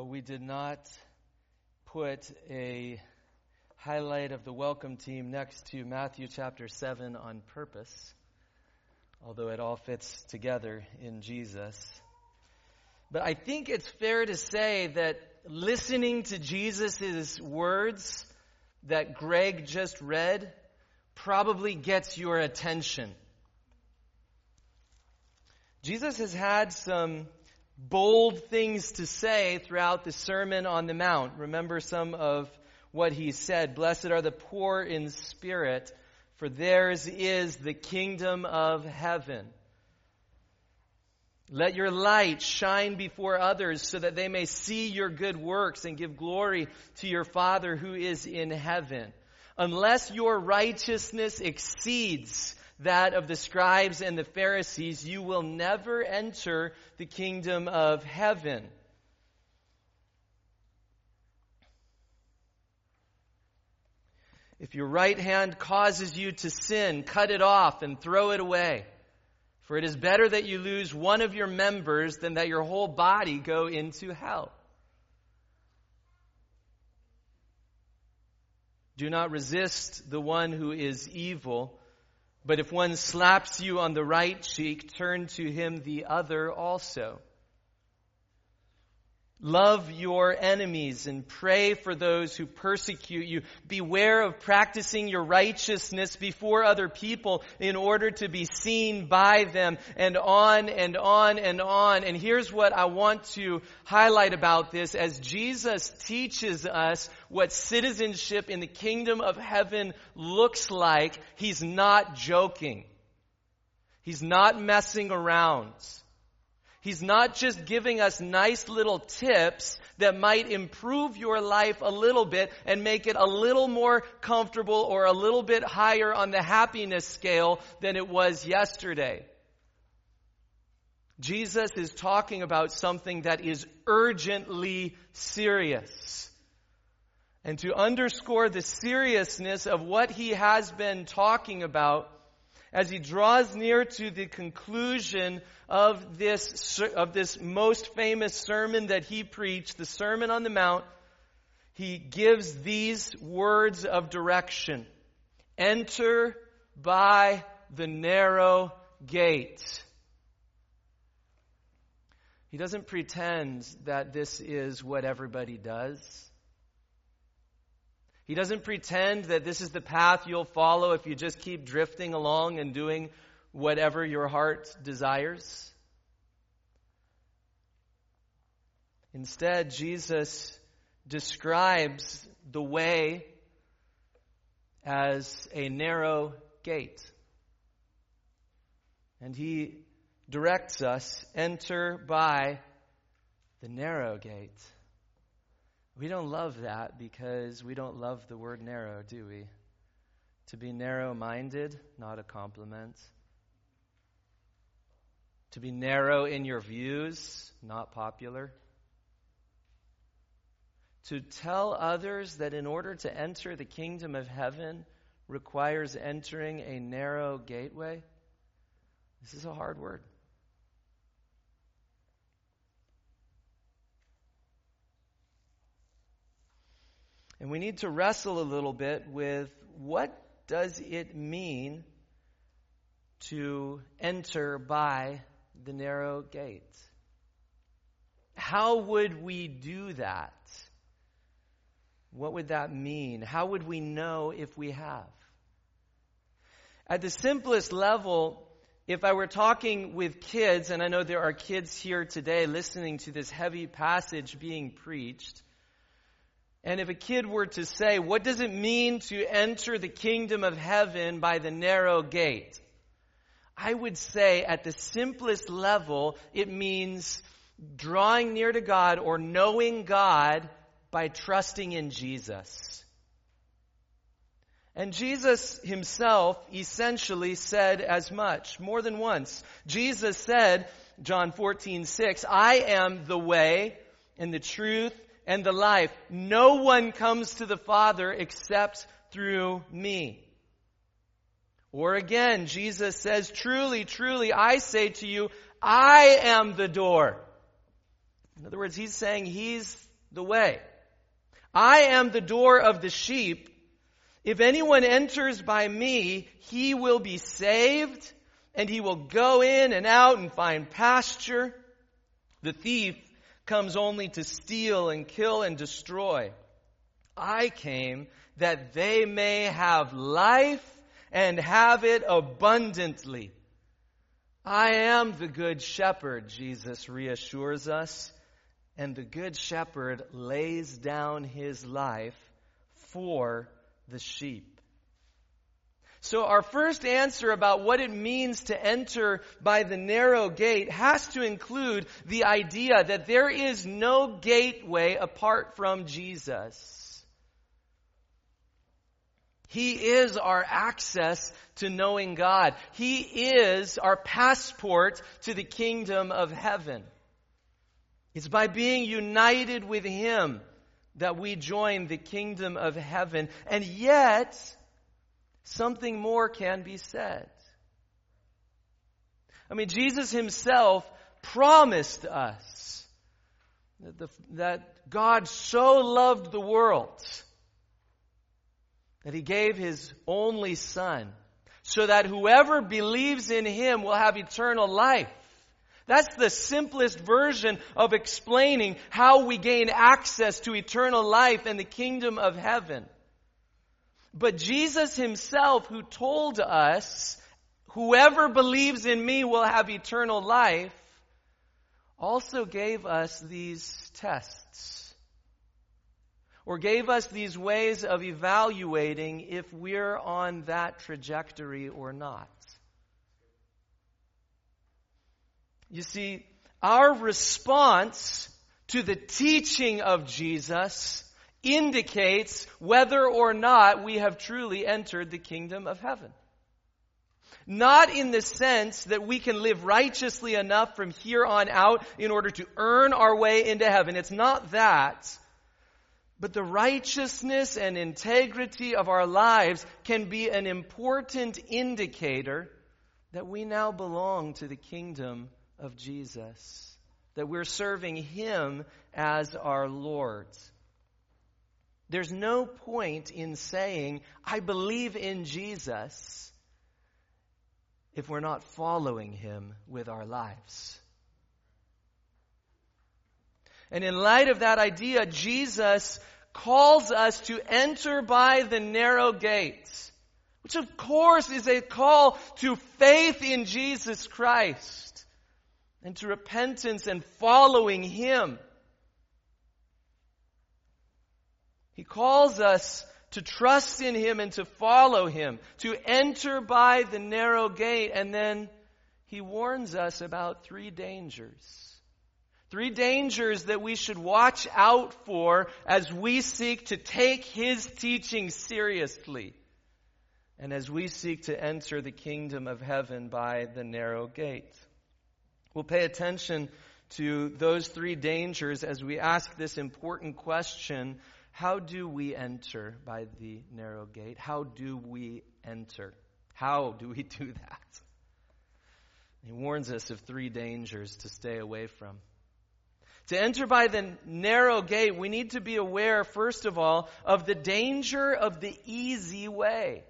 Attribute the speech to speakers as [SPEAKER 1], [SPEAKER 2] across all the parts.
[SPEAKER 1] Well, we did not put a highlight of the welcome team next to Matthew chapter 7 on purpose, although it all fits together in Jesus. But I think it's fair to say that listening to Jesus' words that Greg just read probably gets your attention. Jesus has had some bold things to say throughout the Sermon on the Mount. Remember some of what he said. Blessed are the poor in spirit, for theirs is the kingdom of heaven. Let your light shine before others so that they may see your good works and give glory to your Father who is in heaven. Unless your righteousness exceeds that of the scribes and the Pharisees, you will never enter the kingdom of heaven. If your right hand causes you to sin, cut it off and throw it away. For it is better that you lose one of your members than that your whole body go into hell. Do not resist the one who is evil but if one slaps you on the right cheek, turn to him the other also. Love your enemies and pray for those who persecute you. Beware of practicing your righteousness before other people in order to be seen by them and on and on and on. And here's what I want to highlight about this as Jesus teaches us what citizenship in the kingdom of heaven looks like. He's not joking. He's not messing around. He's not just giving us nice little tips that might improve your life a little bit and make it a little more comfortable or a little bit higher on the happiness scale than it was yesterday. Jesus is talking about something that is urgently serious. And to underscore the seriousness of what he has been talking about, as he draws near to the conclusion of this, of this most famous sermon that he preached, the Sermon on the Mount, he gives these words of direction. Enter by the narrow gate. He doesn't pretend that this is what everybody does. He doesn't pretend that this is the path you'll follow if you just keep drifting along and doing whatever your heart desires. Instead, Jesus describes the way as a narrow gate. And he directs us enter by the narrow gate. We don't love that because we don't love the word narrow, do we? To be narrow minded, not a compliment. To be narrow in your views, not popular. To tell others that in order to enter the kingdom of heaven requires entering a narrow gateway, this is a hard word. And we need to wrestle a little bit with what does it mean to enter by the narrow gate? How would we do that? What would that mean? How would we know if we have? At the simplest level, if I were talking with kids, and I know there are kids here today listening to this heavy passage being preached, and if a kid were to say, What does it mean to enter the kingdom of heaven by the narrow gate? I would say at the simplest level, it means drawing near to God or knowing God by trusting in Jesus. And Jesus himself essentially said as much, more than once. Jesus said, John 14, 6, I am the way and the truth and the life. No one comes to the Father except through me. Or again, Jesus says, Truly, truly, I say to you, I am the door. In other words, he's saying he's the way. I am the door of the sheep. If anyone enters by me, he will be saved, and he will go in and out and find pasture. The thief comes only to steal and kill and destroy. I came that they may have life and have it abundantly. I am the good shepherd, Jesus reassures us, and the good shepherd lays down his life for the sheep. So our first answer about what it means to enter by the narrow gate has to include the idea that there is no gateway apart from Jesus. He is our access to knowing God. He is our passport to the kingdom of heaven. It's by being united with Him that we join the kingdom of heaven. And yet, something more can be said. I mean, Jesus himself promised us that, the, that God so loved the world that he gave his only son so that whoever believes in him will have eternal life. That's the simplest version of explaining how we gain access to eternal life and the kingdom of heaven. But Jesus himself, who told us, whoever believes in me will have eternal life, also gave us these tests. Or gave us these ways of evaluating if we're on that trajectory or not. You see, our response to the teaching of Jesus indicates whether or not we have truly entered the kingdom of heaven. Not in the sense that we can live righteously enough from here on out in order to earn our way into heaven. It's not that. But the righteousness and integrity of our lives can be an important indicator that we now belong to the kingdom of Jesus, that we're serving Him as our Lord. There's no point in saying, I believe in Jesus, if we're not following him with our lives. And in light of that idea, Jesus calls us to enter by the narrow gates, which of course is a call to faith in Jesus Christ and to repentance and following Him. He calls us to trust in Him and to follow Him, to enter by the narrow gate, and then He warns us about three dangers. Three dangers that we should watch out for as we seek to take His teaching seriously and as we seek to enter the kingdom of heaven by the narrow gate. We'll pay attention to those three dangers as we ask this important question How do we enter by the narrow gate? How do we enter? How do we do that? He warns us of three dangers to stay away from. To enter by the narrow gate, we need to be aware, first of all, of the danger of the easy way.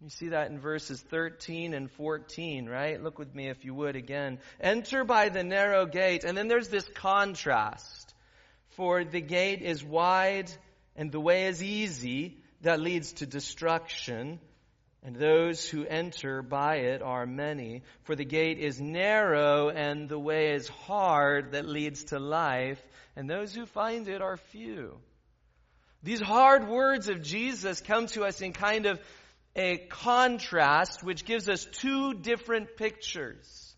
[SPEAKER 1] You see that in verses 13 and 14, right? Look with me if you would again. Enter by the narrow gate. And then there's this contrast. For the gate is wide and the way is easy that leads to destruction. And those who enter by it are many. For the gate is narrow and the way is hard that leads to life. And those who find it are few. These hard words of Jesus come to us in kind of a contrast which gives us two different pictures.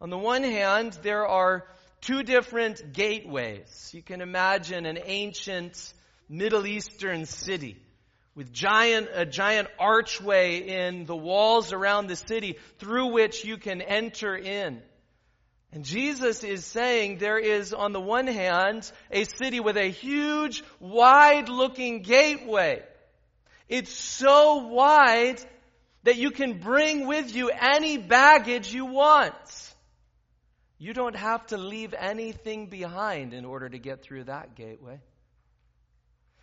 [SPEAKER 1] On the one hand, there are two different gateways. You can imagine an ancient Middle Eastern city with giant, a giant archway in the walls around the city through which you can enter in. And Jesus is saying there is, on the one hand, a city with a huge, wide looking gateway it's so wide that you can bring with you any baggage you want. You don't have to leave anything behind in order to get through that gateway.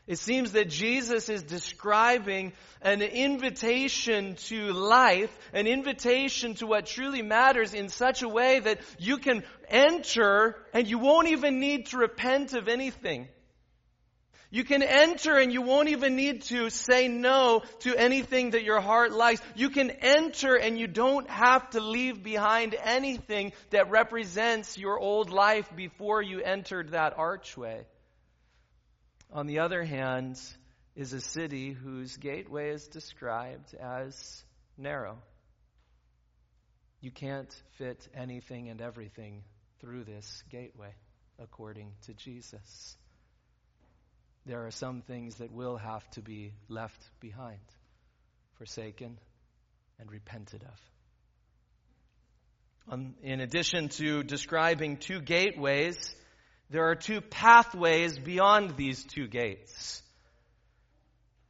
[SPEAKER 1] It seems that Jesus is describing an invitation to life, an invitation to what truly matters in such a way that you can enter and you won't even need to repent of anything. You can enter and you won't even need to say no to anything that your heart likes. You can enter and you don't have to leave behind anything that represents your old life before you entered that archway. On the other hand, is a city whose gateway is described as narrow. You can't fit anything and everything through this gateway, according to Jesus there are some things that will have to be left behind, forsaken, and repented of. Um, in addition to describing two gateways, there are two pathways beyond these two gates.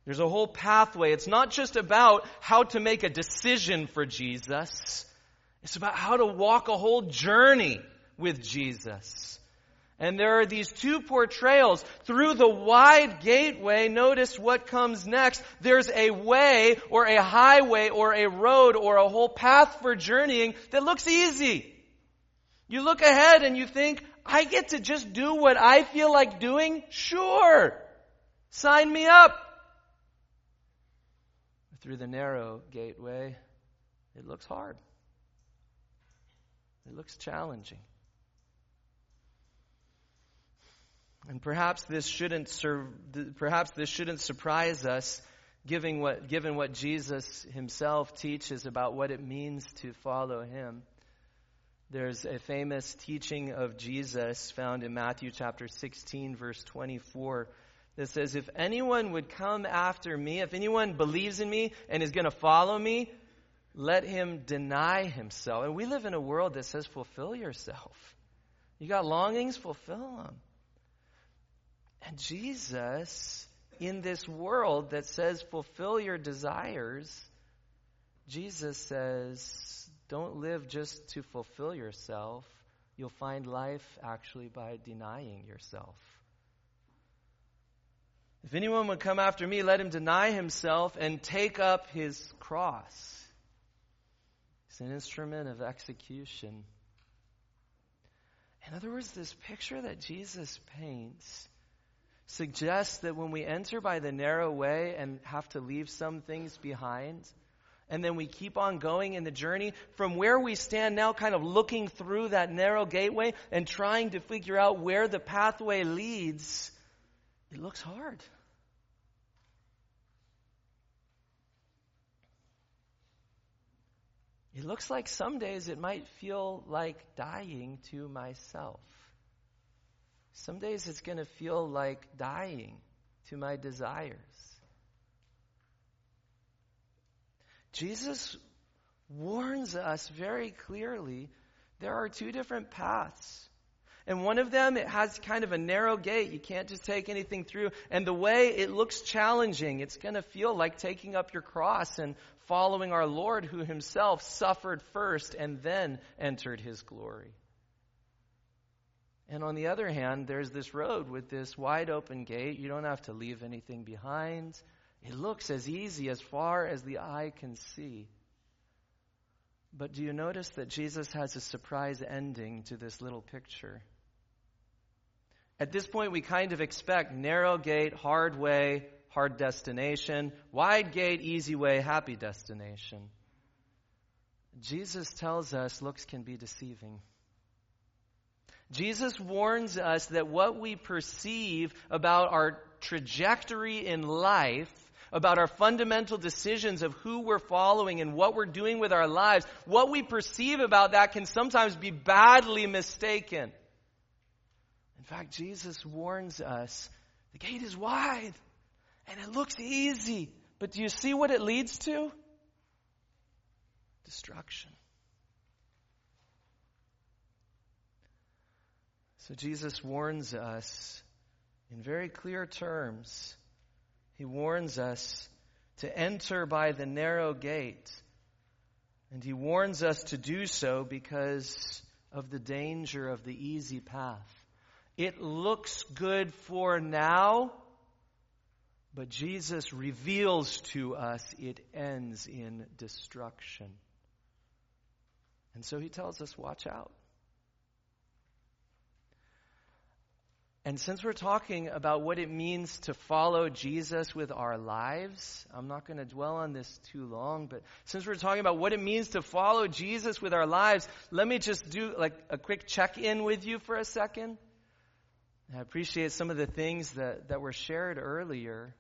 [SPEAKER 1] There's a whole pathway. It's not just about how to make a decision for Jesus. It's about how to walk a whole journey with Jesus. And there are these two portrayals. Through the wide gateway, notice what comes next. There's a way or a highway or a road or a whole path for journeying that looks easy. You look ahead and you think, I get to just do what I feel like doing? Sure. Sign me up. Through the narrow gateway, it looks hard. It looks challenging. And perhaps this shouldn't sur- perhaps this shouldn't surprise us given what, given what Jesus himself teaches about what it means to follow him. There's a famous teaching of Jesus found in Matthew chapter 16 verse 24 that says, if anyone would come after me, if anyone believes in me and is going to follow me, let him deny himself. And we live in a world that says, fulfill yourself. You got longings, fulfill them. And Jesus, in this world that says, fulfill your desires, Jesus says, don't live just to fulfill yourself. You'll find life actually by denying yourself. If anyone would come after me, let him deny himself and take up his cross. It's an instrument of execution. In other words, this picture that Jesus paints suggests that when we enter by the narrow way and have to leave some things behind, and then we keep on going in the journey from where we stand now, kind of looking through that narrow gateway and trying to figure out where the pathway leads, it looks hard. it looks like some days it might feel like dying to myself. Some days it's going to feel like dying to my desires. Jesus warns us very clearly there are two different paths. And one of them, it has kind of a narrow gate. You can't just take anything through. And the way it looks challenging, it's going to feel like taking up your cross and following our Lord who himself suffered first and then entered his glory. And on the other hand, there's this road with this wide open gate. You don't have to leave anything behind. It looks as easy as far as the eye can see. But do you notice that Jesus has a surprise ending to this little picture? At this point, we kind of expect narrow gate, hard way, hard destination, wide gate, easy way, happy destination. Jesus tells us looks can be deceiving. Jesus warns us that what we perceive about our trajectory in life, about our fundamental decisions of who we're following and what we're doing with our lives, what we perceive about that can sometimes be badly mistaken. In fact, Jesus warns us the gate is wide and it looks easy, but do you see what it leads to? Destruction. So Jesus warns us in very clear terms. He warns us to enter by the narrow gate. And he warns us to do so because of the danger of the easy path. It looks good for now, but Jesus reveals to us it ends in destruction. And so he tells us, watch out. And since we're talking about what it means to follow Jesus with our lives, I'm not going to dwell on this too long, but since we're talking about what it means to follow Jesus with our lives, let me just do like a quick check in with you for a second. I appreciate some of the things that, that were shared earlier.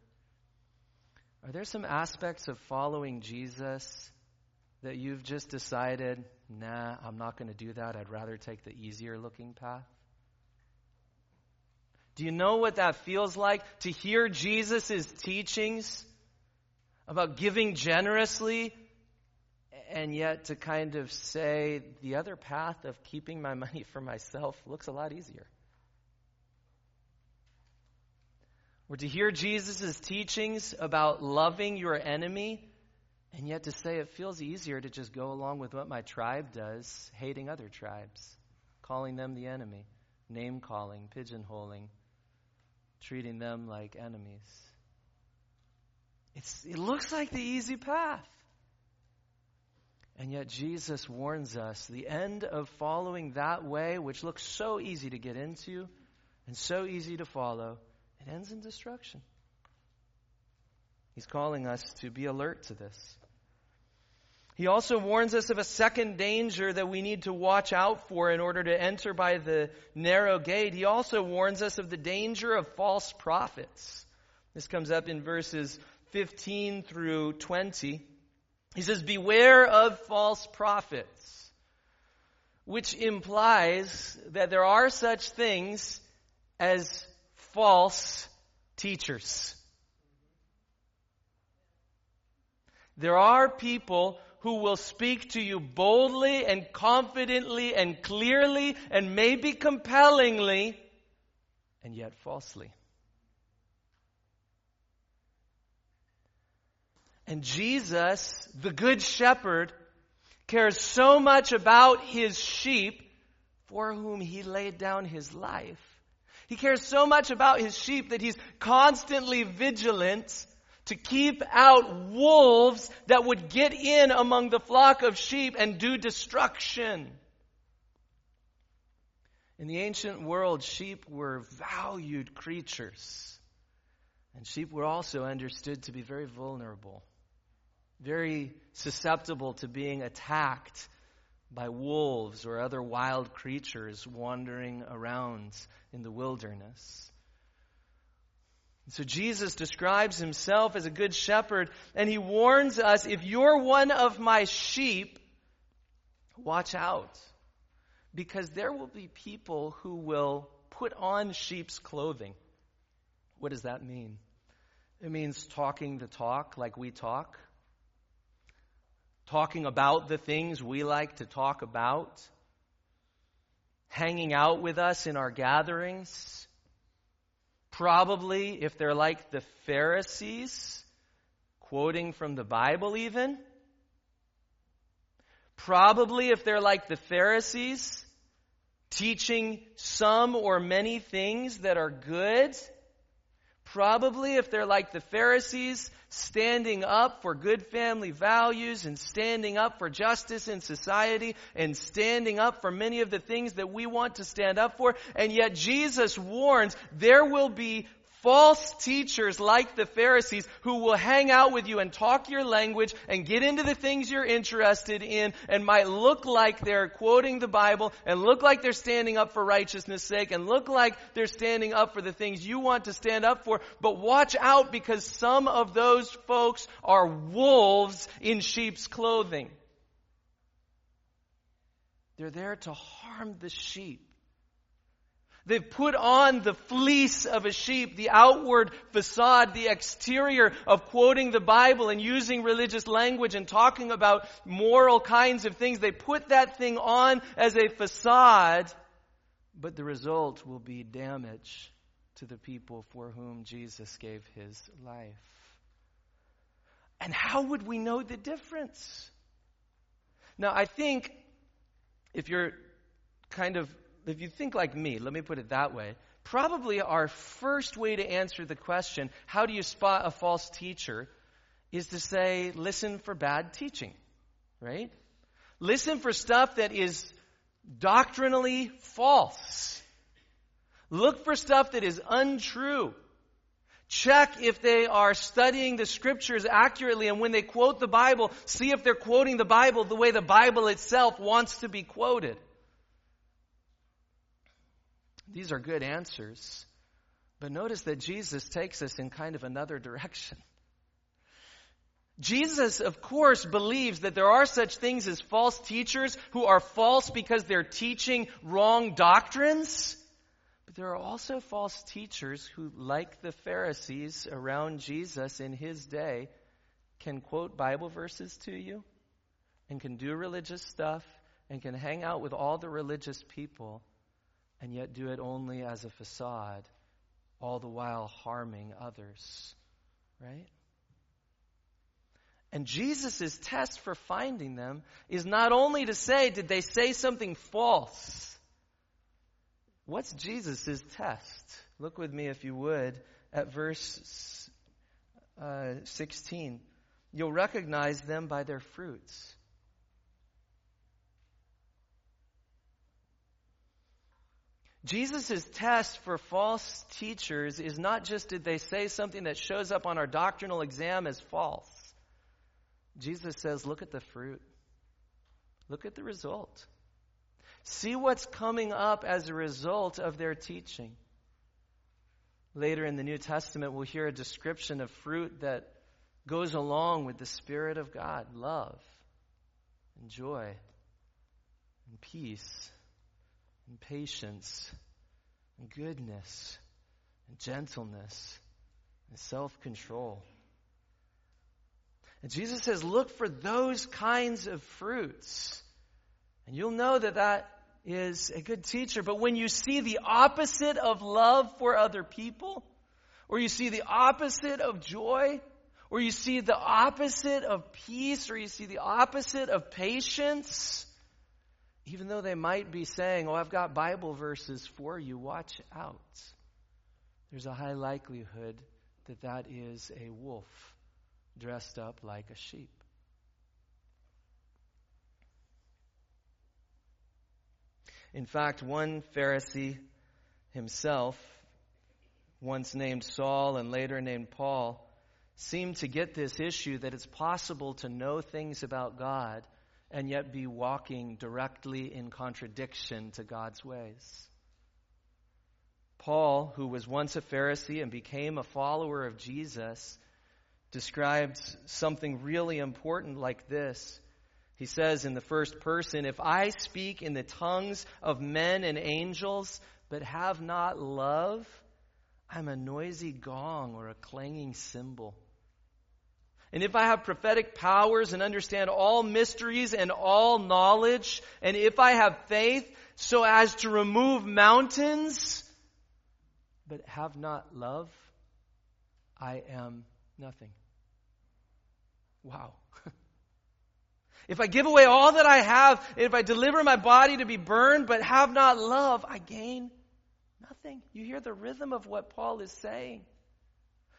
[SPEAKER 1] Are there some aspects of following Jesus that you've just decided, nah, I'm not going to do that. I'd rather take the easier looking path? Do you know what that feels like? To hear Jesus' teachings about giving generously and yet to kind of say the other path of keeping my money for myself looks a lot easier. Or to hear Jesus' teachings about loving your enemy and yet to say it feels easier to just go along with what my tribe does, hating other tribes, calling them the enemy, name calling, pigeonholing treating them like enemies. It's, it looks like the easy path. And yet Jesus warns us the end of following that way, which looks so easy to get into and so easy to follow, it ends in destruction. He's calling us to be alert to this. He also warns us of a second danger that we need to watch out for in order to enter by the narrow gate. He also warns us of the danger of false prophets. This comes up in verses 15 through 20. He says, Beware of false prophets, which implies that there are such things as false teachers. There are people who will speak to you boldly and confidently and clearly and maybe compellingly and yet falsely. And Jesus, the Good Shepherd, cares so much about his sheep for whom he laid down his life. He cares so much about his sheep that he's constantly vigilant to keep out wolves that would get in among the flock of sheep and do destruction. In the ancient world, sheep were valued creatures. And sheep were also understood to be very vulnerable, very susceptible to being attacked by wolves or other wild creatures wandering around in the wilderness. So Jesus describes himself as a good shepherd, and he warns us if you're one of my sheep, Watch out. Because there will be people who will put on sheep's clothing. What does that mean? It means talking the talk like we talk, talking about the things we like to talk about, hanging out with us in our gatherings. Probably, if they're like the Pharisees, quoting from the Bible even. Probably, if they're like the Pharisees, teaching some or many things that are good Probably, if they're like the Pharisees, standing up for good family values and standing up for justice in society and standing up for many of the things that we want to stand up for. And yet Jesus warns there will be false teachers like the Pharisees who will hang out with you and talk your language and get into the things you're interested in and might look like they're quoting the Bible and look like they're standing up for righteousness sake and look like they're standing up for the things you want to stand up for. But watch out because some of those folks are wolves in sheep's clothing. They're there to harm the sheep. They've put on the fleece of a sheep, the outward facade, the exterior of quoting the Bible and using religious language and talking about moral kinds of things. They put that thing on as a facade, but the result will be damage to the people for whom Jesus gave his life. And how would we know the difference? Now, I think if you're kind of if you think like me, let me put it that way, probably our first way to answer the question, how do you spot a false teacher, is to say, listen for bad teaching, right? Listen for stuff that is doctrinally false. Look for stuff that is untrue. Check if they are studying the scriptures accurately, and when they quote the Bible, see if they're quoting the Bible the way the Bible itself wants to be quoted. These are good answers. But notice that Jesus takes us in kind of another direction. Jesus, of course, believes that there are such things as false teachers who are false because they're teaching wrong doctrines. But there are also false teachers who, like the Pharisees around Jesus in his day, can quote Bible verses to you and can do religious stuff and can hang out with all the religious people and yet do it only as a facade, all the while harming others. Right? And Jesus' test for finding them is not only to say, did they say something false? What's Jesus' test? Look with me, if you would, at verse uh, 16. You'll recognize them by their fruits. Jesus' test for false teachers is not just did they say something that shows up on our doctrinal exam as false. Jesus says, look at the fruit. Look at the result. See what's coming up as a result of their teaching. Later in the New Testament, we'll hear a description of fruit that goes along with the Spirit of God love, and joy, and peace and patience and goodness and gentleness and self control. And Jesus says, look for those kinds of fruits. And you'll know that that is a good teacher. But when you see the opposite of love for other people, or you see the opposite of joy, or you see the opposite of peace, or you see the opposite of patience, even though they might be saying, Oh, I've got Bible verses for you, watch out. There's a high likelihood that that is a wolf dressed up like a sheep. In fact, one Pharisee himself, once named Saul and later named Paul, seemed to get this issue that it's possible to know things about God and yet be walking directly in contradiction to God's ways. Paul, who was once a Pharisee and became a follower of Jesus, describes something really important like this. He says in the first person, If I speak in the tongues of men and angels, but have not love, I'm a noisy gong or a clanging cymbal. And if I have prophetic powers and understand all mysteries and all knowledge, and if I have faith so as to remove mountains, but have not love, I am nothing. Wow. if I give away all that I have, if I deliver my body to be burned, but have not love, I gain nothing. You hear the rhythm of what Paul is saying.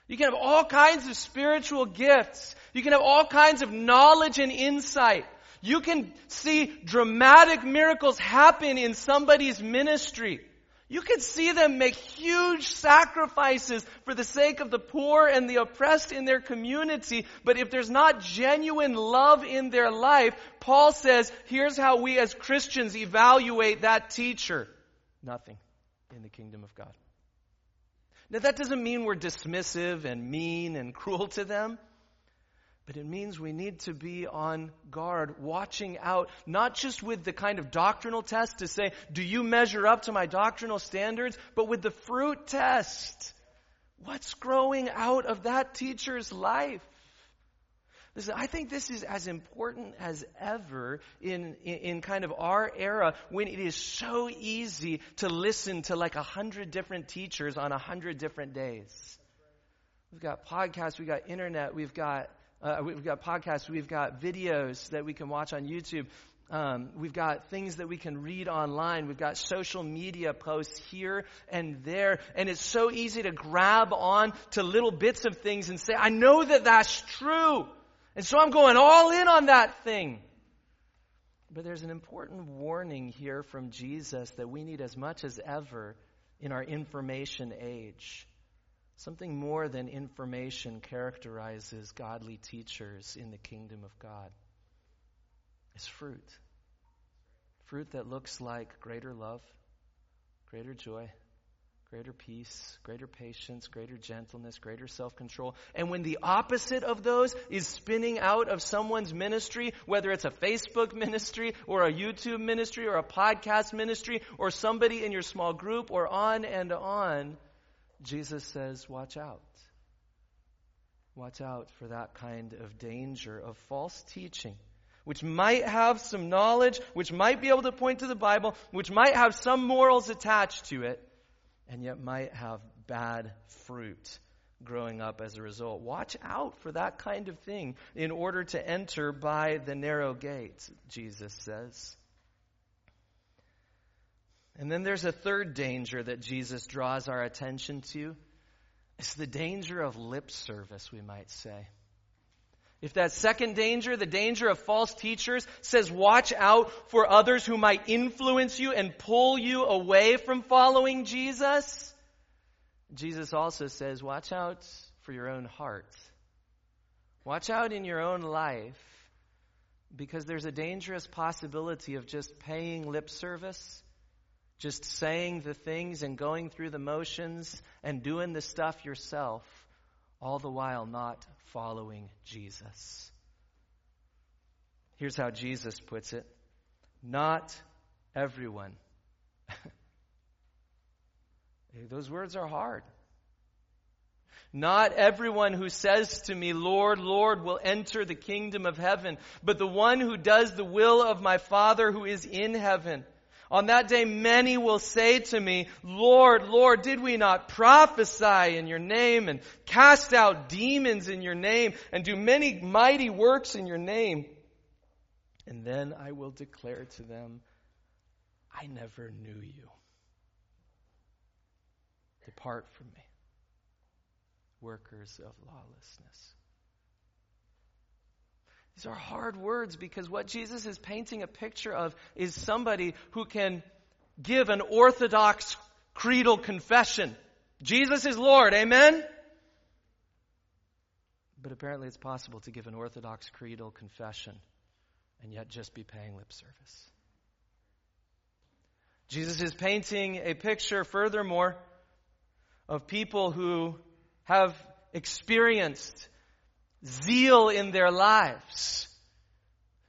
[SPEAKER 1] You can have all kinds of spiritual gifts. You can have all kinds of knowledge and insight. You can see dramatic miracles happen in somebody's ministry. You can see them make huge sacrifices for the sake of the poor and the oppressed in their community. But if there's not genuine love in their life, Paul says, here's how we as Christians evaluate that teacher. Nothing in the kingdom of God. Now that doesn't mean we're dismissive and mean and cruel to them. But it means we need to be on guard, watching out, not just with the kind of doctrinal test to say, do you measure up to my doctrinal standards, but with the fruit test. What's growing out of that teacher's life? Listen, I think this is as important as ever in, in, in, kind of our era when it is so easy to listen to like a hundred different teachers on a hundred different days. We've got podcasts, we've got internet, we've got uh, we've got podcasts, we've got videos that we can watch on YouTube. Um, we've got things that we can read online. We've got social media posts here and there. And it's so easy to grab on to little bits of things and say, I know that that's true. And so I'm going all in on that thing. But there's an important warning here from Jesus that we need as much as ever in our information age. Something more than information characterizes godly teachers in the kingdom of God. It's fruit. Fruit that looks like greater love, greater joy, greater peace, greater patience, greater gentleness, greater self control. And when the opposite of those is spinning out of someone's ministry, whether it's a Facebook ministry or a YouTube ministry or a podcast ministry or somebody in your small group or on and on, Jesus says, watch out. Watch out for that kind of danger of false teaching, which might have some knowledge, which might be able to point to the Bible, which might have some morals attached to it, and yet might have bad fruit growing up as a result. Watch out for that kind of thing in order to enter by the narrow gate, Jesus says. And then there's a third danger that Jesus draws our attention to. It's the danger of lip service, we might say. If that second danger, the danger of false teachers, says watch out for others who might influence you and pull you away from following Jesus, Jesus also says watch out for your own heart. Watch out in your own life because there's a dangerous possibility of just paying lip service just saying the things and going through the motions and doing the stuff yourself, all the while not following Jesus. Here's how Jesus puts it Not everyone. Those words are hard. Not everyone who says to me, Lord, Lord, will enter the kingdom of heaven, but the one who does the will of my Father who is in heaven. On that day, many will say to me, Lord, Lord, did we not prophesy in your name and cast out demons in your name and do many mighty works in your name? And then I will declare to them, I never knew you. Depart from me, workers of lawlessness. These are hard words because what Jesus is painting a picture of is somebody who can give an orthodox creedal confession. Jesus is Lord, amen? But apparently it's possible to give an orthodox creedal confession and yet just be paying lip service. Jesus is painting a picture, furthermore, of people who have experienced zeal in their lives.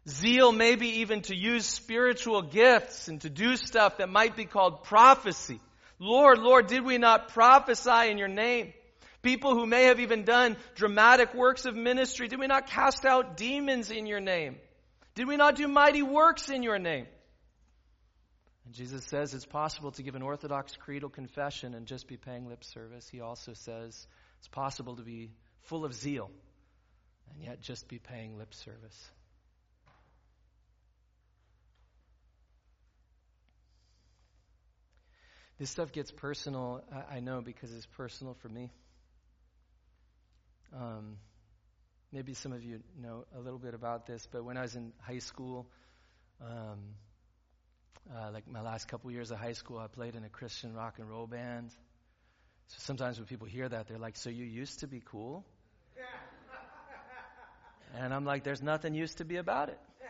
[SPEAKER 1] Zeal, maybe even to use spiritual gifts and to do stuff that might be called prophecy. Lord, Lord, did we not prophesy in your name? People who may have even done dramatic works of ministry, did we not cast out demons in your name? Did we not do mighty works in your name? And Jesus says it's possible to give an orthodox creedal confession and just be paying lip service. He also says it's possible to be full of zeal and yet just be paying lip service. This stuff gets personal, I know, because it's personal for me. Um, maybe some of you know a little bit about this, but when I was in high school, um, uh, like my last couple years of high school, I played in a Christian rock and roll band. So sometimes when people hear that, they're like, So you used to be cool? And I'm like, There's nothing used to be about it.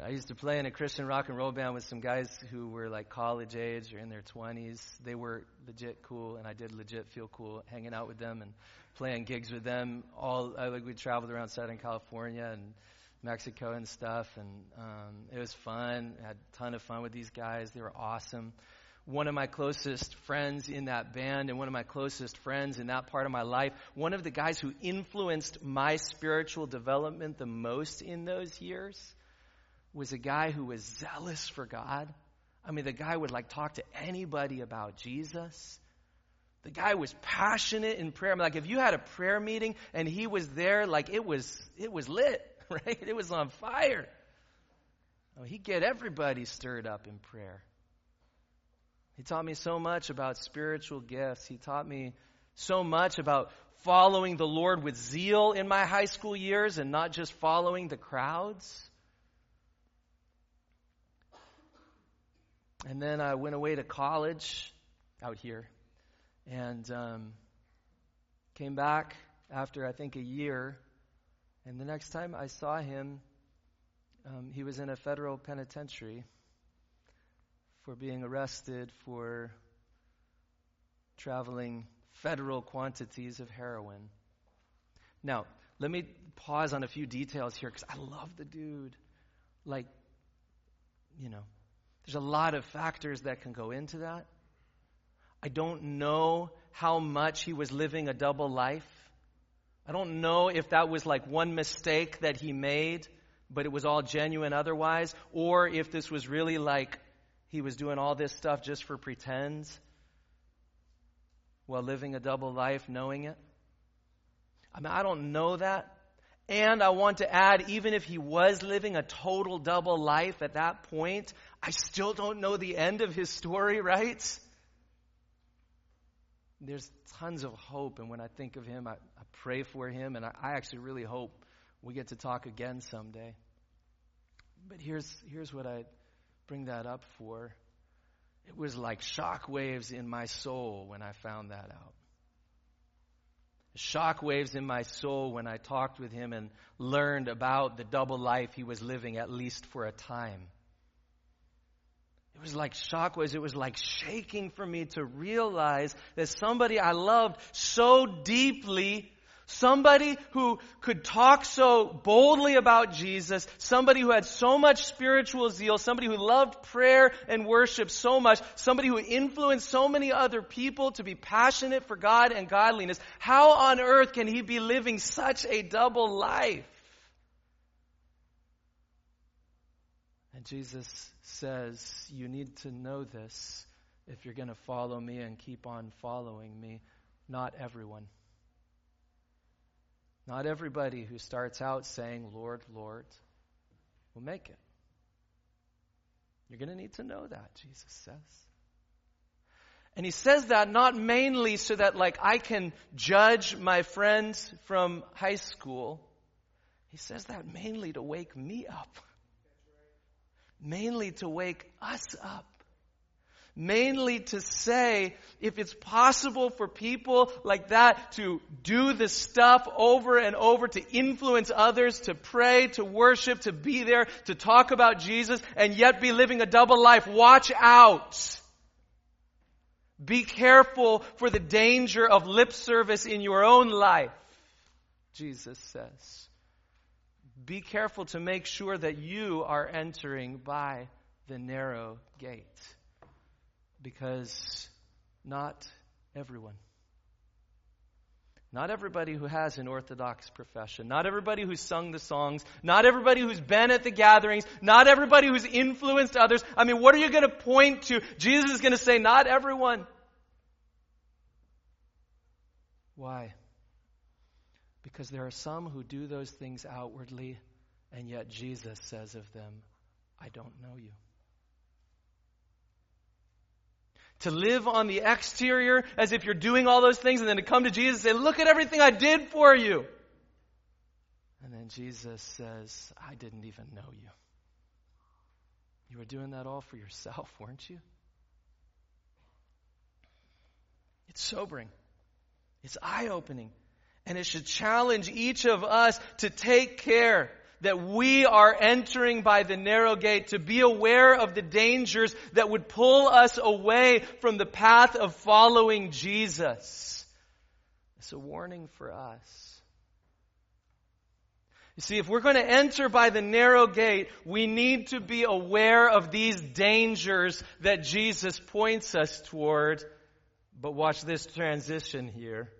[SPEAKER 1] I used to play in a Christian rock and roll band with some guys who were like college age or in their 20s. They were legit cool, and I did legit feel cool hanging out with them and playing gigs with them. All uh, like we traveled around Southern California and Mexico and stuff, and um, it was fun. I had a ton of fun with these guys. They were awesome. One of my closest friends in that band, and one of my closest friends in that part of my life, one of the guys who influenced my spiritual development the most in those years was a guy who was zealous for God. I mean, the guy would like talk to anybody about Jesus. The guy was passionate in prayer. I mean, like if you had a prayer meeting and he was there, like it was it was lit, right? It was on fire. Oh, he'd get everybody stirred up in prayer. He taught me so much about spiritual gifts. He taught me so much about following the Lord with zeal in my high school years and not just following the crowds. And then I went away to college out here and um, came back after, I think, a year. And the next time I saw him, um, he was in a federal penitentiary for being arrested for traveling federal quantities of heroin. Now, let me pause on a few details here because I love the dude. Like, you know, there's a lot of factors that can go into that. I don't know how much he was living a double life. I don't know if that was like one mistake that he made, but it was all genuine otherwise, or if this was really like he was doing all this stuff just for pretends while living a double life, knowing it. I mean, I don't know that. And I want to add, even if he was living a total double life at that point, I still don't know the end of his story, right? There's tons of hope, and when I think of him, I, I pray for him, and I, I actually really hope we get to talk again someday. But here's, here's what I bring that up for. It was like shock waves in my soul when I found that out shockwaves in my soul when I talked with him and learned about the double life he was living, at least for a time. It was like shockwaves. It was like shaking for me to realize that somebody I loved so deeply Somebody who could talk so boldly about Jesus, somebody who had so much spiritual zeal, somebody who loved prayer and worship so much, somebody who influenced so many other people to be passionate for God and godliness. How on earth can he be living such a double life? And Jesus says, You need to know this if you're going to follow me and keep on following me. Not everyone. Not everybody who starts out saying, Lord, Lord, will make it. You're going to need to know that, Jesus says. And he says that not mainly so that, like, I can judge my friends from high school. He says that mainly to wake me up. Mainly to wake us up mainly to say if it's possible for people like that to do the stuff over and over, to influence others, to pray, to worship, to be there, to talk about Jesus, and yet be living a double life, watch out. Be careful for the danger of lip service in your own life, Jesus says. be careful to make sure that you are entering by the narrow gate. Because not everyone. Not everybody who has an Orthodox profession, not everybody who's sung the songs, not everybody who's been at the gatherings, not everybody who's influenced others. I mean, what are you going to point to? Jesus is going to say, not everyone. Why? Because there are some who do those things outwardly, and yet Jesus says of them, I don't know you. To live on the exterior as if you're doing all those things, and then to come to Jesus and say, Look at everything I did for you. And then Jesus says, I didn't even know you. You were doing that all for yourself, weren't you? It's sobering. It's eye opening. And it should challenge each of us to take care that we are entering by the narrow gate, to be aware of the dangers that would pull us away from the path of following Jesus. It's a warning for us. You see, if we're going to enter by the narrow gate, we need to be aware of these dangers that Jesus points us toward. But watch this transition here.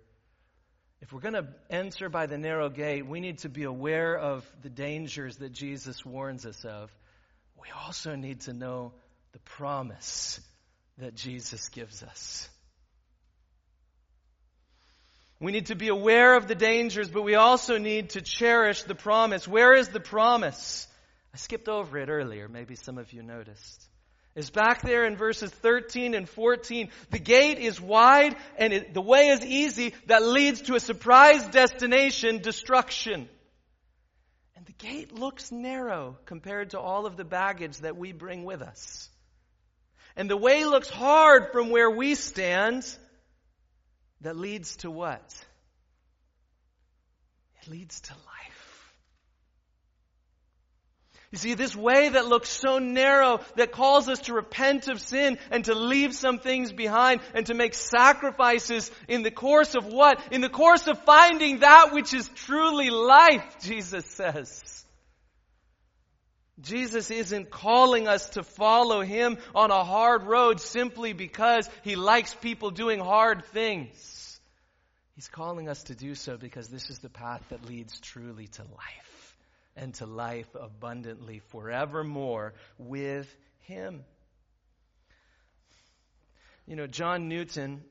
[SPEAKER 1] If we're going to enter by the narrow gate, we need to be aware of the dangers that Jesus warns us of. We also need to know the promise that Jesus gives us. We need to be aware of the dangers, but we also need to cherish the promise. Where is the promise? I skipped over it earlier. Maybe some of you noticed is back there in verses 13 and 14. The gate is wide and it, the way is easy that leads to a surprise destination, destruction. And the gate looks narrow compared to all of the baggage that we bring with us. And the way looks hard from where we stand that leads to what? It leads to life. You see, this way that looks so narrow that calls us to repent of sin and to leave some things behind and to make sacrifices in the course of what? In the course of finding that which is truly life, Jesus says. Jesus isn't calling us to follow Him on a hard road simply because He likes people doing hard things. He's calling us to do so because this is the path that leads truly to life and to life abundantly forevermore with Him. You know, John Newton,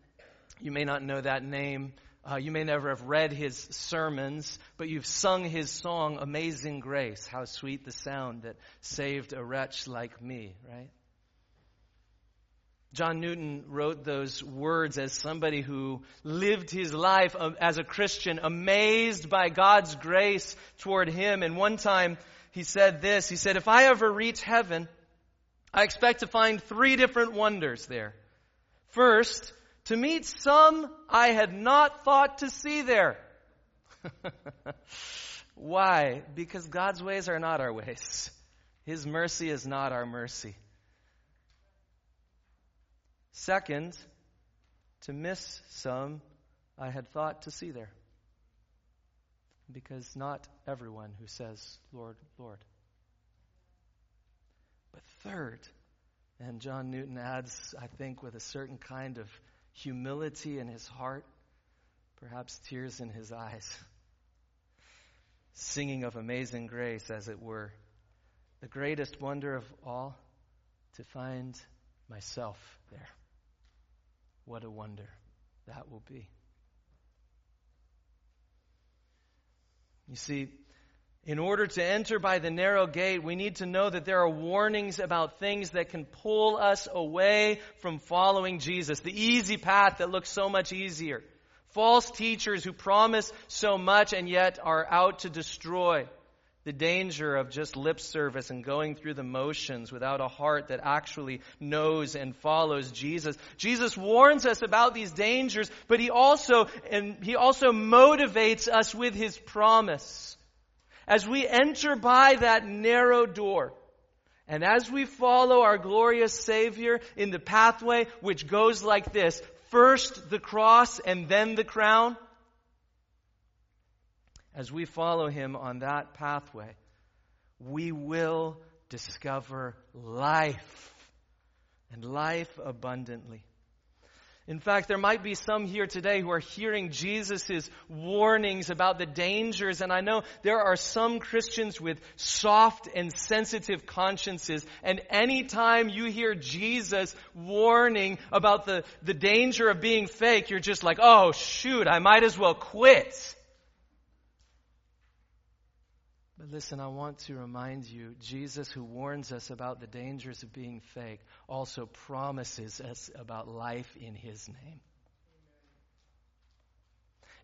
[SPEAKER 1] you may not know that name. Uh, you may never have read his sermons, but you've sung his song, Amazing Grace. How sweet the sound that saved a wretch like me, right? John Newton wrote those words as somebody who lived his life um, as a Christian, amazed by God's grace toward him. And one time he said this He said, If I ever reach heaven, I expect to find three different wonders there. First, to meet some I had not thought to see there. Why? Because God's ways are not our ways. His mercy is not our mercy. Second, to miss some I had thought to see there. Because not everyone who says, Lord, Lord. But third, and John Newton adds, I think, with a certain kind of humility in his heart, perhaps tears in his eyes, singing of amazing grace, as it were. The greatest wonder of all, to find myself there. What a wonder that will be. You see, in order to enter by the narrow gate, we need to know that there are warnings about things that can pull us away from following Jesus. The easy path that looks so much easier. False teachers who promise so much and yet are out to destroy the danger of just lip service and going through the motions without a heart that actually knows and follows Jesus. Jesus warns us about these dangers, but he also, and he also motivates us with his promise. As we enter by that narrow door, and as we follow our glorious Savior in the pathway which goes like this, first the cross and then the crown, as we follow him on that pathway, we will discover life and life abundantly. In fact, there might be some here today who are hearing Jesus' warnings about the dangers, and I know there are some Christians with soft and sensitive consciences, and anytime you hear Jesus warning about the, the danger of being fake, you're just like, oh shoot, I might as well quit. But listen, I want to remind you Jesus, who warns us about the dangers of being fake, also promises us about life in his name.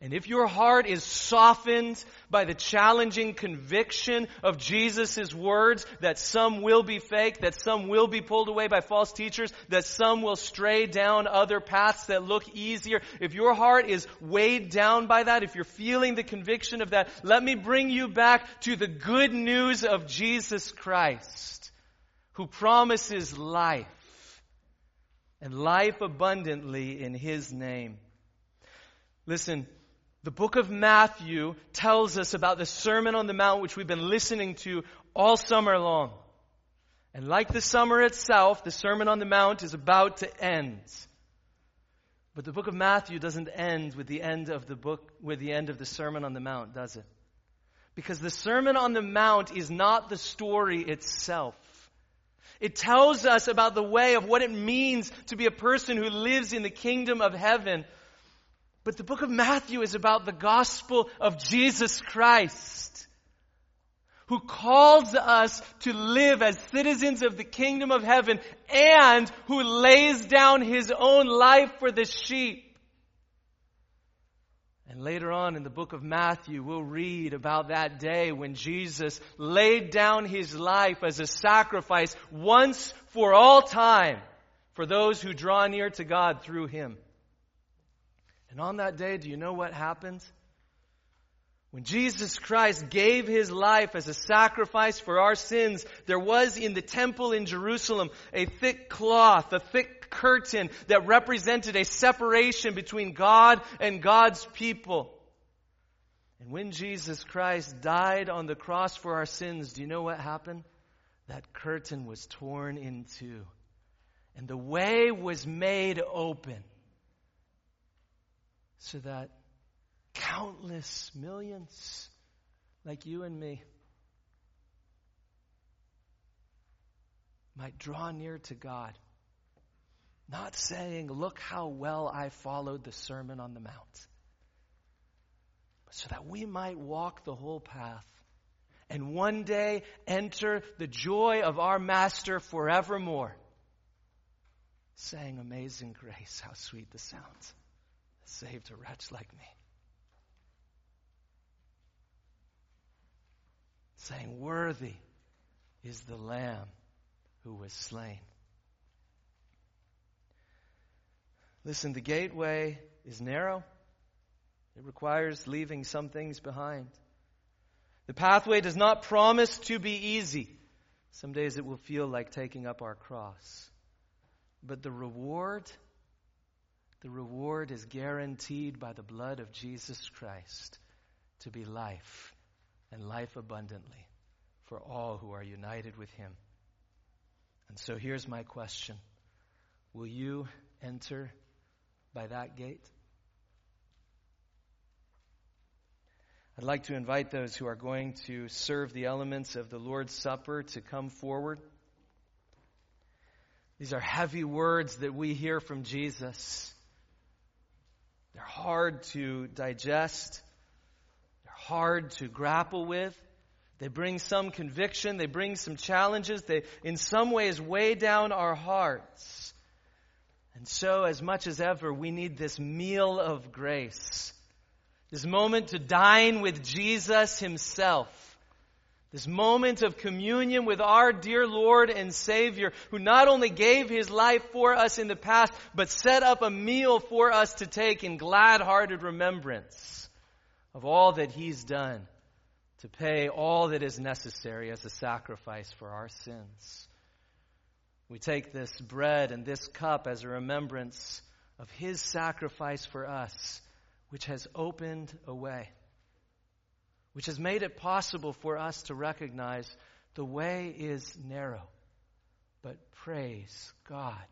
[SPEAKER 1] And if your heart is softened by the challenging conviction of Jesus' words that some will be fake, that some will be pulled away by false teachers, that some will stray down other paths that look easier, if your heart is weighed down by that, if you're feeling the conviction of that, let me bring you back to the good news of Jesus Christ, who promises life and life abundantly in His name. Listen, the book of Matthew tells us about the Sermon on the Mount, which we've been listening to all summer long. And like the summer itself, the Sermon on the Mount is about to end. But the book of Matthew doesn't end with the end of the book, with the end of the Sermon on the Mount, does it? Because the Sermon on the Mount is not the story itself. It tells us about the way of what it means to be a person who lives in the kingdom of heaven but the book of Matthew is about the gospel of Jesus Christ, who calls us to live as citizens of the kingdom of heaven and who lays down his own life for the sheep. And later on in the book of Matthew, we'll read about that day when Jesus laid down his life as a sacrifice once for all time for those who draw near to God through him. And on that day, do you know what happened? When Jesus Christ gave his life as a sacrifice for our sins, there was in the temple in Jerusalem a thick cloth, a thick curtain that represented a separation between God and God's people. And when Jesus Christ died on the cross for our sins, do you know what happened? That curtain was torn in two. And the way was made open so that countless millions like you and me might draw near to God. Not saying, look how well I followed the Sermon on the Mount, but so that we might walk the whole path and one day enter the joy of our Master forevermore. Saying, Amazing grace, how sweet the sounds saved a wretch like me. Saying, Worthy is the Lamb who was slain. Listen, the gateway is narrow. It requires leaving some things behind. The pathway does not promise to be easy. Some days it will feel like taking up our cross. But the reward the reward is guaranteed by the blood of Jesus Christ to be life and life abundantly for all who are united with Him. And so here's my question Will you enter by that gate? I'd like to invite those who are going to serve the elements of the Lord's Supper to come forward. These are heavy words that we hear from Jesus. They're hard to digest. They're hard to grapple with. They bring some conviction. They bring some challenges. They, in some ways, weigh down our hearts. And so, as much as ever, we need this meal of grace. This moment to dine with Jesus Himself. This moment of communion with our dear Lord and Savior, who not only gave His life for us in the past, but set up a meal for us to take in glad hearted remembrance of all that He's done to pay all that is necessary as a sacrifice for our sins. We take this bread and this cup as a remembrance of His sacrifice for us, which has opened a way which has made it possible for us to recognize The way is narrow, but praise God,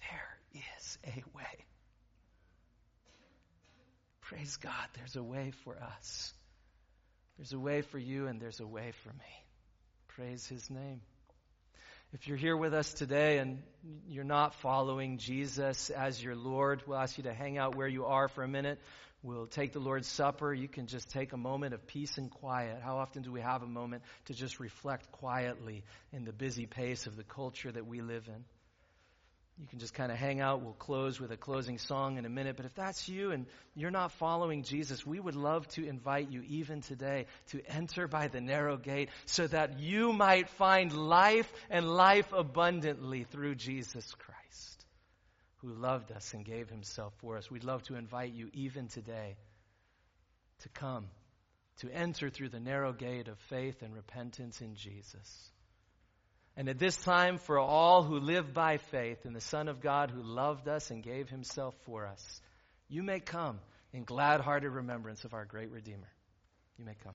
[SPEAKER 1] there is a way. Praise God, there's a way for us. There's a way for you, and there's a way for me. Praise His name. If you're here with us today and you're not following Jesus as your Lord, we'll ask you to hang out where you are for a minute. We'll take the Lord's Supper. You can just take a moment of peace and quiet. How often do we have a moment to just reflect quietly in the busy pace of the culture that we live in? You can just kind of hang out. We'll close with a closing song in a minute. But if that's you and you're not following Jesus, we would love to invite you even today to enter by the narrow gate so that you might find life and life abundantly through Jesus Christ, who loved us and gave himself for us. We'd love to invite you even today to come, to enter through the narrow gate of faith and repentance in Jesus. And at this time, for all who live by faith in the Son of God who loved us and gave himself for us, you may come in glad hearted remembrance of our great Redeemer. You may come.